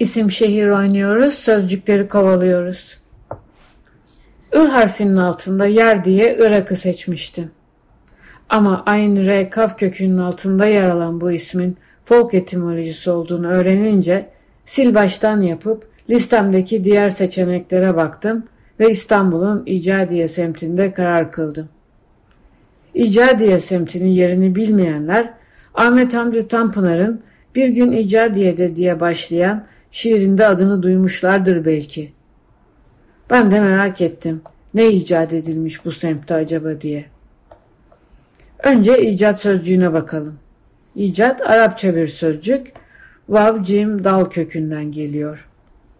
İsim şehir oynuyoruz, sözcükleri kovalıyoruz. I harfinin altında yer diye Irak'ı seçmiştim. Ama aynı R kaf kökünün altında yer alan bu ismin folk etimolojisi olduğunu öğrenince sil baştan yapıp listemdeki diğer seçeneklere baktım ve İstanbul'un İcadiye semtinde karar kıldım. İcadiye semtinin yerini bilmeyenler Ahmet Hamdi Tanpınar'ın Bir gün İcadiye'de diye başlayan şiirinde adını duymuşlardır belki. Ben de merak ettim. Ne icat edilmiş bu semtte acaba diye. Önce icat sözcüğüne bakalım. İcat Arapça bir sözcük. Vav cim dal kökünden geliyor.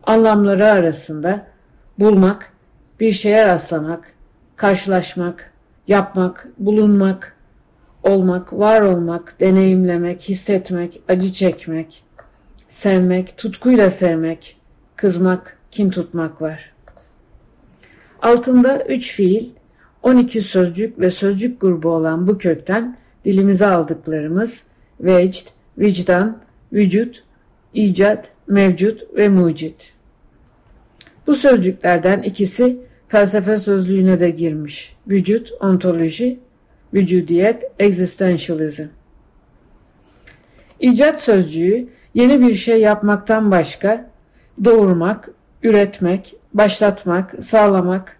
Anlamları arasında bulmak, bir şeye rastlamak, karşılaşmak, yapmak, bulunmak, olmak, var olmak, deneyimlemek, hissetmek, acı çekmek, sevmek, tutkuyla sevmek, kızmak, kin tutmak var. Altında üç fiil, 12 sözcük ve sözcük grubu olan bu kökten dilimize aldıklarımız vecd, vicdan, vücut, icat, mevcut ve mucit. Bu sözcüklerden ikisi felsefe sözlüğüne de girmiş. Vücut, ontoloji, vücudiyet, existentialism. İcat sözcüğü yeni bir şey yapmaktan başka doğurmak, üretmek, başlatmak, sağlamak,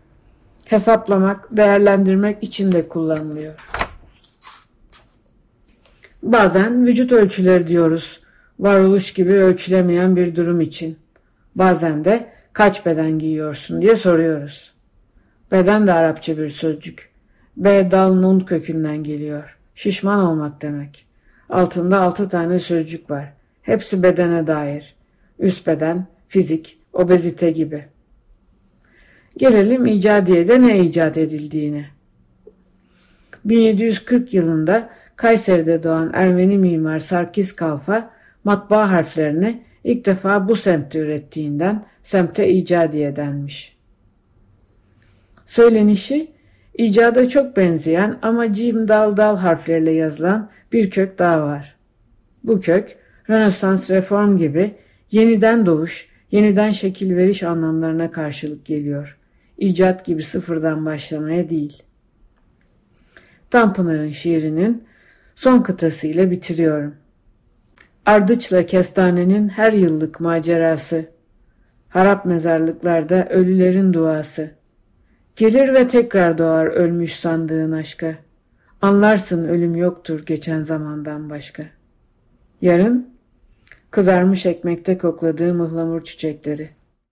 hesaplamak, değerlendirmek için de kullanılıyor. Bazen vücut ölçüleri diyoruz. Varoluş gibi ölçülemeyen bir durum için. Bazen de kaç beden giyiyorsun diye soruyoruz. Beden de Arapça bir sözcük. B dal nun kökünden geliyor. Şişman olmak demek. Altında altı tane sözcük var. Hepsi bedene dair. Üst beden, fizik, obezite gibi. Gelelim icadiye'de ne icat edildiğine. 1740 yılında Kayseri'de doğan Ermeni mimar Sarkis Kalfa matbaa harflerini ilk defa bu semtte ürettiğinden semte icadiye denmiş. Söylenişi icada çok benzeyen ama cim dal dal harfleriyle yazılan bir kök daha var. Bu kök Rönesans reform gibi yeniden doğuş, yeniden şekil veriş anlamlarına karşılık geliyor. İcat gibi sıfırdan başlamaya değil. Tanpınar'ın şiirinin son kıtasıyla bitiriyorum. Ardıçla kestanenin her yıllık macerası, harap mezarlıklarda ölülerin duası, gelir ve tekrar doğar ölmüş sandığın aşka, anlarsın ölüm yoktur geçen zamandan başka. Yarın kızarmış ekmekte kokladığı mıhlamur çiçekleri.''